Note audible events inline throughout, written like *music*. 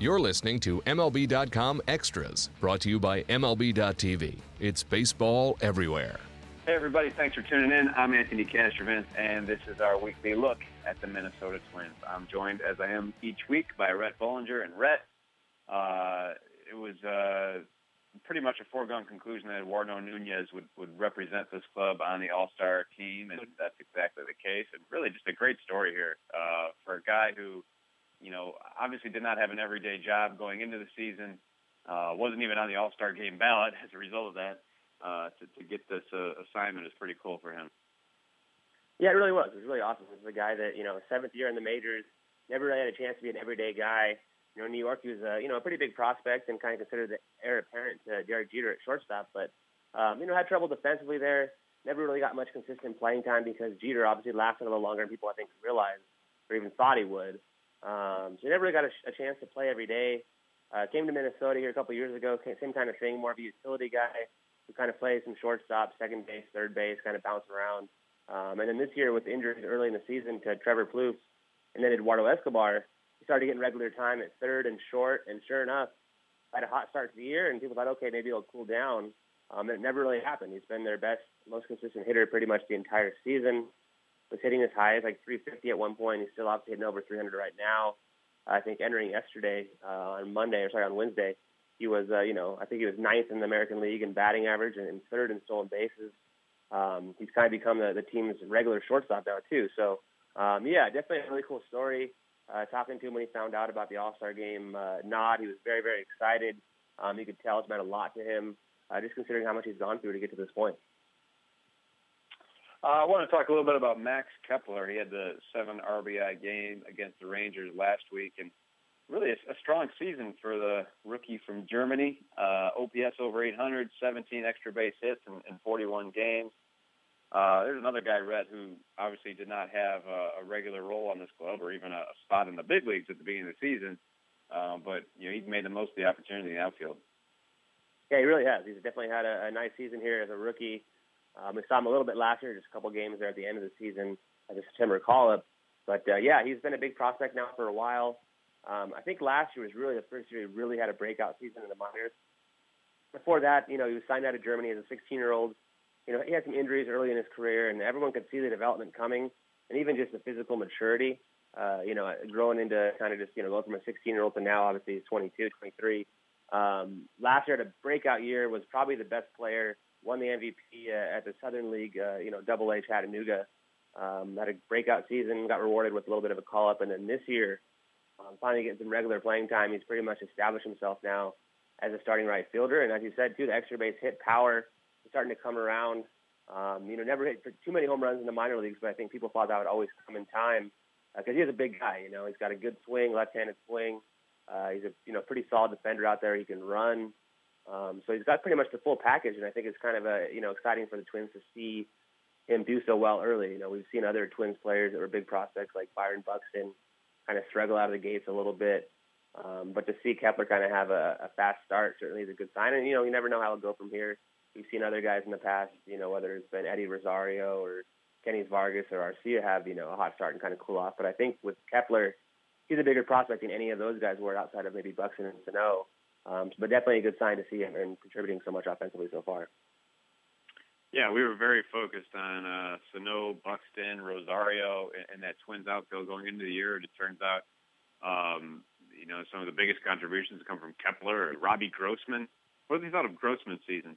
You're listening to MLB.com Extras, brought to you by MLB.tv. It's baseball everywhere. Hey, everybody, thanks for tuning in. I'm Anthony Castrovince, and this is our weekly look at the Minnesota Twins. I'm joined, as I am each week, by Rhett Bollinger. And Rhett, uh, it was uh, pretty much a foregone conclusion that Eduardo Nunez would, would represent this club on the All Star team, and that's exactly the case. And really, just a great story here uh, for a guy who you know, obviously did not have an everyday job going into the season. Uh, wasn't even on the All Star game ballot *laughs* as a result of that. Uh, to, to get this uh, assignment is pretty cool for him. Yeah, it really was. It was really awesome. This is a guy that you know, seventh year in the majors, never really had a chance to be an everyday guy. You know, in New York, he was a you know a pretty big prospect and kind of considered the heir apparent to Derek Jeter at shortstop, but um, you know had trouble defensively there. Never really got much consistent playing time because Jeter obviously lasted a little longer than people I think realized or even thought he would. Um, so he never really got a, a chance to play every day. Uh, came to Minnesota here a couple years ago, same kind of thing, more of a utility guy who kind of plays some shortstop, second base, third base, kind of bounce around. Um, and then this year with injuries early in the season to Trevor Plouffe and then Eduardo Escobar, he started getting regular time at third and short. And sure enough, had a hot start to the year, and people thought, okay, maybe it'll cool down. Um, it never really happened. He's been their best, most consistent hitter pretty much the entire season was hitting as high as like 350 at one point. He's still obviously hitting over 300 right now. I think entering yesterday uh, on Monday, or sorry, on Wednesday, he was, uh, you know, I think he was ninth in the American League in batting average and, and third in stolen bases. Um, he's kind of become the, the team's regular shortstop now too. So, um, yeah, definitely a really cool story. Uh, talking to him when he found out about the All Star game uh, nod, he was very, very excited. Um, you could tell it's meant a lot to him, uh, just considering how much he's gone through to get to this point. Uh, I want to talk a little bit about Max Kepler. He had the seven RBI game against the Rangers last week, and really a, a strong season for the rookie from Germany. Uh, OPS over 800, 17 extra base hits in, in 41 games. Uh, there's another guy, Rhett, who obviously did not have a, a regular role on this club or even a, a spot in the big leagues at the beginning of the season. Uh, but you know, he's made the most of the opportunity in the outfield. Yeah, he really has. He's definitely had a, a nice season here as a rookie. Um, we saw him a little bit last year, just a couple games there at the end of the season at the September call-up. But uh, yeah, he's been a big prospect now for a while. Um, I think last year was really the first year he really had a breakout season in the minors. Before that, you know, he was signed out of Germany as a 16-year-old. You know, he had some injuries early in his career, and everyone could see the development coming, and even just the physical maturity. Uh, you know, growing into kind of just you know going from a 16-year-old to now, obviously he's 22, 23. Um, last year, had a breakout year, was probably the best player won the MVP uh, at the Southern League, uh, you know, Double A Chattanooga. Um, had a breakout season, got rewarded with a little bit of a call up, and then this year, um, finally getting some regular playing time. He's pretty much established himself now as a starting right fielder, and as you said too, the extra base hit power is starting to come around. Um, you know, never hit too many home runs in the minor leagues, but I think people thought that would always come in time because uh, he's a big guy. You know, he's got a good swing, left-handed swing. Uh, he's a you know pretty solid defender out there. He can run. Um, so he's got pretty much the full package, and I think it's kind of a you know exciting for the Twins to see him do so well early. You know, we've seen other Twins players that were big prospects like Byron Buxton kind of struggle out of the gates a little bit, um, but to see Kepler kind of have a, a fast start certainly is a good sign. And you know, you never know how it'll go from here. We've seen other guys in the past, you know, whether it's been Eddie Rosario or Kennys Vargas or Arcia have you know a hot start and kind of cool off. But I think with Kepler, he's a bigger prospect than any of those guys were outside of maybe Buxton and Sano. Um, but definitely a good sign to see him and contributing so much offensively so far. Yeah, we were very focused on uh, Sano, Buxton, Rosario, and, and that Twins outfield going into the year. And it turns out, um, you know, some of the biggest contributions come from Kepler and Robbie Grossman. What have you thought of Grossman's season?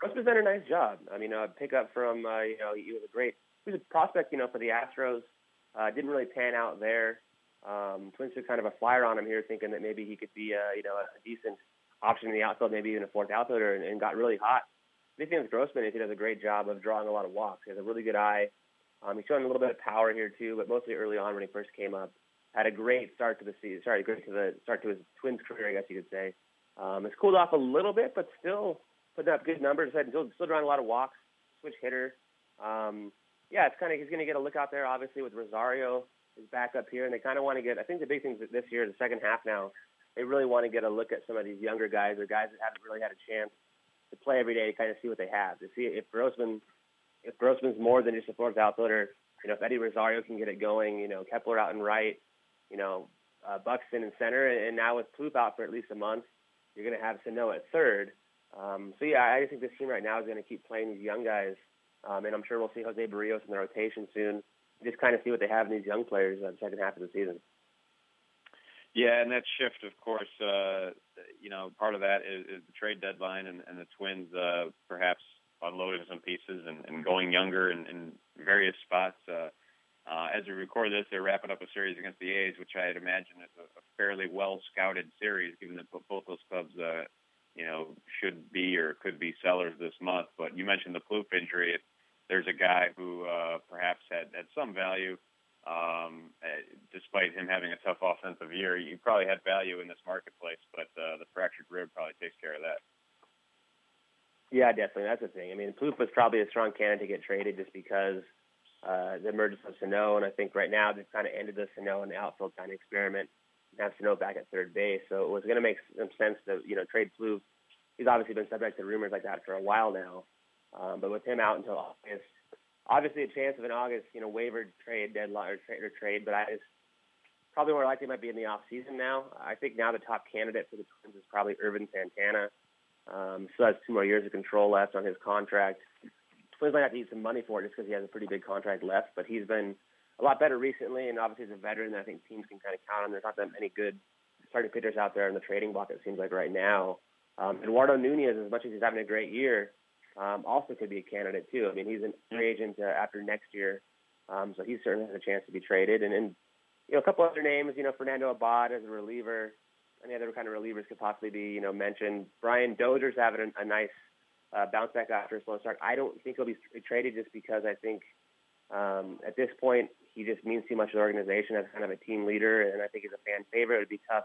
Grossman's done a nice job. I mean, uh, pick up from, uh, you know, he was a great, he was a prospect, you know, for the Astros. Uh, didn't really pan out there. Um, Twins took kind of a flyer on him here, thinking that maybe he could be, a, you know, a decent option in the outfield, maybe even a fourth outfielder, and, and got really hot. The thing with Grossman is he does a great job of drawing a lot of walks. He has a really good eye. Um, he's showing a little bit of power here too, but mostly early on when he first came up. Had a great start to the season. Sorry, great to the start to his Twins career, I guess you could say. Um, it's cooled off a little bit, but still putting up good numbers. Still, still drawing a lot of walks. Switch hitter. Um, yeah, it's kind of he's going to get a look out there, obviously with Rosario is back up here, and they kind of want to get. I think the big thing is this year, the second half now, they really want to get a look at some of these younger guys or guys that haven't really had a chance to play every day to kind of see what they have. To see if Grossman, if Grossman's more than just a fourth outfielder. You know, if Eddie Rosario can get it going, you know, Kepler out and right, you know, uh, Buxton in center, and now with Plouffe out for at least a month, you're going to have Sano at third. Um, so yeah, I just think this team right now is going to keep playing these young guys, um, and I'm sure we'll see Jose Berrios in the rotation soon. Just kind of see what they have in these young players in the second half of the season. Yeah, and that shift, of course, uh, you know, part of that is, is the trade deadline and, and the Twins uh, perhaps unloading some pieces and, and going younger in, in various spots. Uh, uh, as we record this, they're wrapping up a series against the A's, which I'd imagine is a, a fairly well scouted series, given that both those clubs, uh, you know, should be or could be sellers this month. But you mentioned the Plouffe injury. There's a guy who uh, perhaps had, had some value um, uh, despite him having a tough offensive year, you probably had value in this marketplace, but uh, the fractured rib probably takes care of that. Yeah, definitely. That's the thing. I mean, Plouffe was probably a strong candidate to get traded just because uh, the emergence of Sano, and I think right now they've kind of ended the Sano and the outfield kind of experiment and have Sano back at third base. So it was going to make some sense to, you know, trade Plouffe. He's obviously been subject to rumors like that for a while now. Um, but with him out until August, obviously a chance of an August, you know, waiver trade deadline or trade or trade, but I just probably more likely might be in the off season now. I think now the top candidate for the Twins is probably Ervin Santana. Um, still has two more years of control left on his contract. Twins might have to eat some money for it just because he has a pretty big contract left, but he's been a lot better recently, and obviously as a veteran, I think teams can kind of count on. There's not that many good starting pitchers out there in the trading block. It seems like right now. Um, Eduardo Nunez, as much as he's having a great year, um, also could be a candidate too. I mean, he's an free agent uh, after next year, um, so he certainly has a chance to be traded. And, and you know, a couple other names, you know, Fernando Abad as a reliever. Any other kind of relievers could possibly be, you know, mentioned. Brian Dozier's having a, a nice uh, bounce back after a slow start. I don't think he'll be traded just because I think um, at this point he just means too much to the organization as kind of a team leader, and I think he's a fan favorite. It would be tough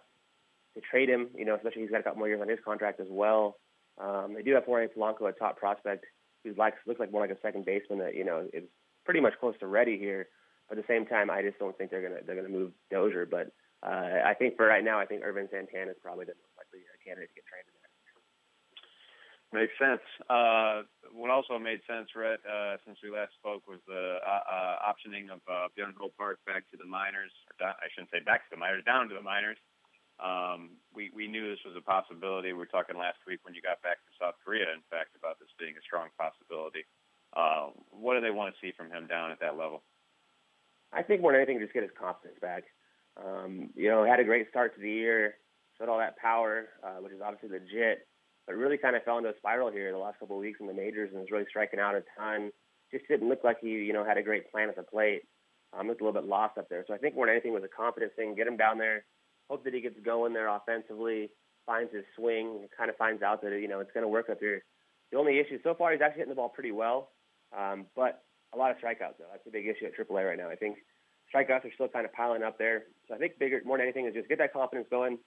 to trade him, you know, especially he's got a couple more years on his contract as well. Um, they do have Jorge Polanco, a top prospect, who likes looks like more like a second baseman that you know is pretty much close to ready here. But at the same time, I just don't think they're gonna they're gonna move Dozier. But uh, I think for right now, I think Ervin Santana is probably the most likely candidate to get traded. Makes sense. Uh, what also made sense, Rhett, uh, since we last spoke, was the uh, uh, optioning of uh, Ho Park back to the minors. Or down, I shouldn't say back to the minors, down to the minors. Um, we, we knew this was a possibility. We were talking last week when you got back to South Korea, in fact, about this being a strong possibility. Uh, what do they want to see from him down at that level? I think more than anything, just get his confidence back. Um, you know, had a great start to the year, showed all that power, uh, which is obviously legit, but really kind of fell into a spiral here the last couple of weeks in the majors and was really striking out a ton. Just didn't look like he, you know, had a great plan at the plate. Um, looked a little bit lost up there. So I think more than anything was a confidence thing. Get him down there, hope that he gets going there offensively, finds his swing, kind of finds out that you know it's going to work up here. The only issue so far, he's actually hitting the ball pretty well, um, but a lot of strikeouts though. That's a big issue at AAA right now. I think strikeouts are still kind of piling up there. So I think bigger, more than anything, is just get that confidence going,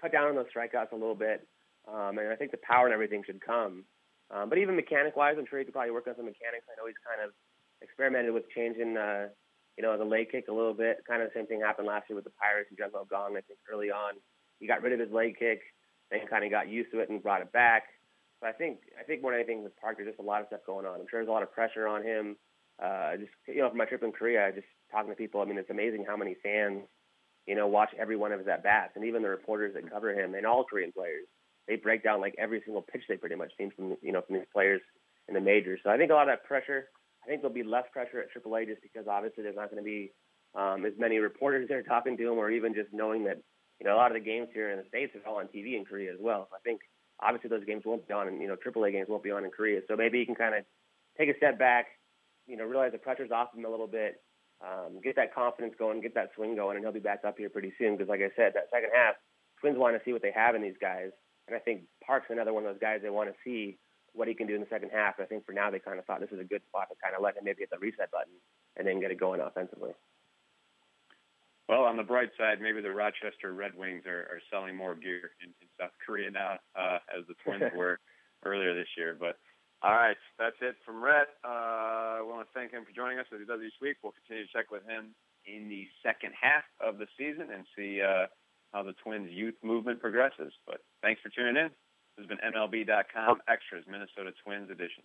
cut down on those strikeouts a little bit, um, and I think the power and everything should come. Um, but even mechanic-wise, I'm sure he could probably work on some mechanics. I know he's kind of experimented with changing uh, you know, the leg kick a little bit. Kind of the same thing happened last year with the Pirates and Jung Gong. I think early on he got rid of his leg kick, then kind of got used to it and brought it back. But I think I think more than anything with Park, there's just a lot of stuff going on. I'm sure there's a lot of pressure on him. Uh, just you know, from my trip in Korea, just talking to people. I mean, it's amazing how many fans, you know, watch every one of his at bats, and even the reporters that cover him, and all Korean players, they break down like every single pitch they pretty much seen from you know from these players in the majors. So I think a lot of that pressure I think there'll be less pressure at AAA just because obviously there's not going to be um, as many reporters there *laughs* talking to him, or even just knowing that you know a lot of the games here in the states are all on TV in Korea as well. So I think obviously those games won't be on, and you know AAA games won't be on in Korea. So maybe you can kind of take a step back, you know, realize the pressure's off him a little bit, um, get that confidence going, get that swing going, and he'll be back up here pretty soon. Because like I said, that second half, Twins want to see what they have in these guys, and I think Park's another one of those guys they want to see what he can do in the second half. I think for now they kind of thought this is a good spot to kind of let him maybe hit the reset button and then get it going offensively. Well, on the bright side, maybe the Rochester Red Wings are, are selling more gear in, in South Korea now, uh, as the Twins *laughs* were earlier this year. But all right, that's it from Rhett. Uh, I want to thank him for joining us as he does each week. We'll continue to check with him in the second half of the season and see uh, how the Twins youth movement progresses. But thanks for tuning in. This has been MLB.com Extras Minnesota Twins edition.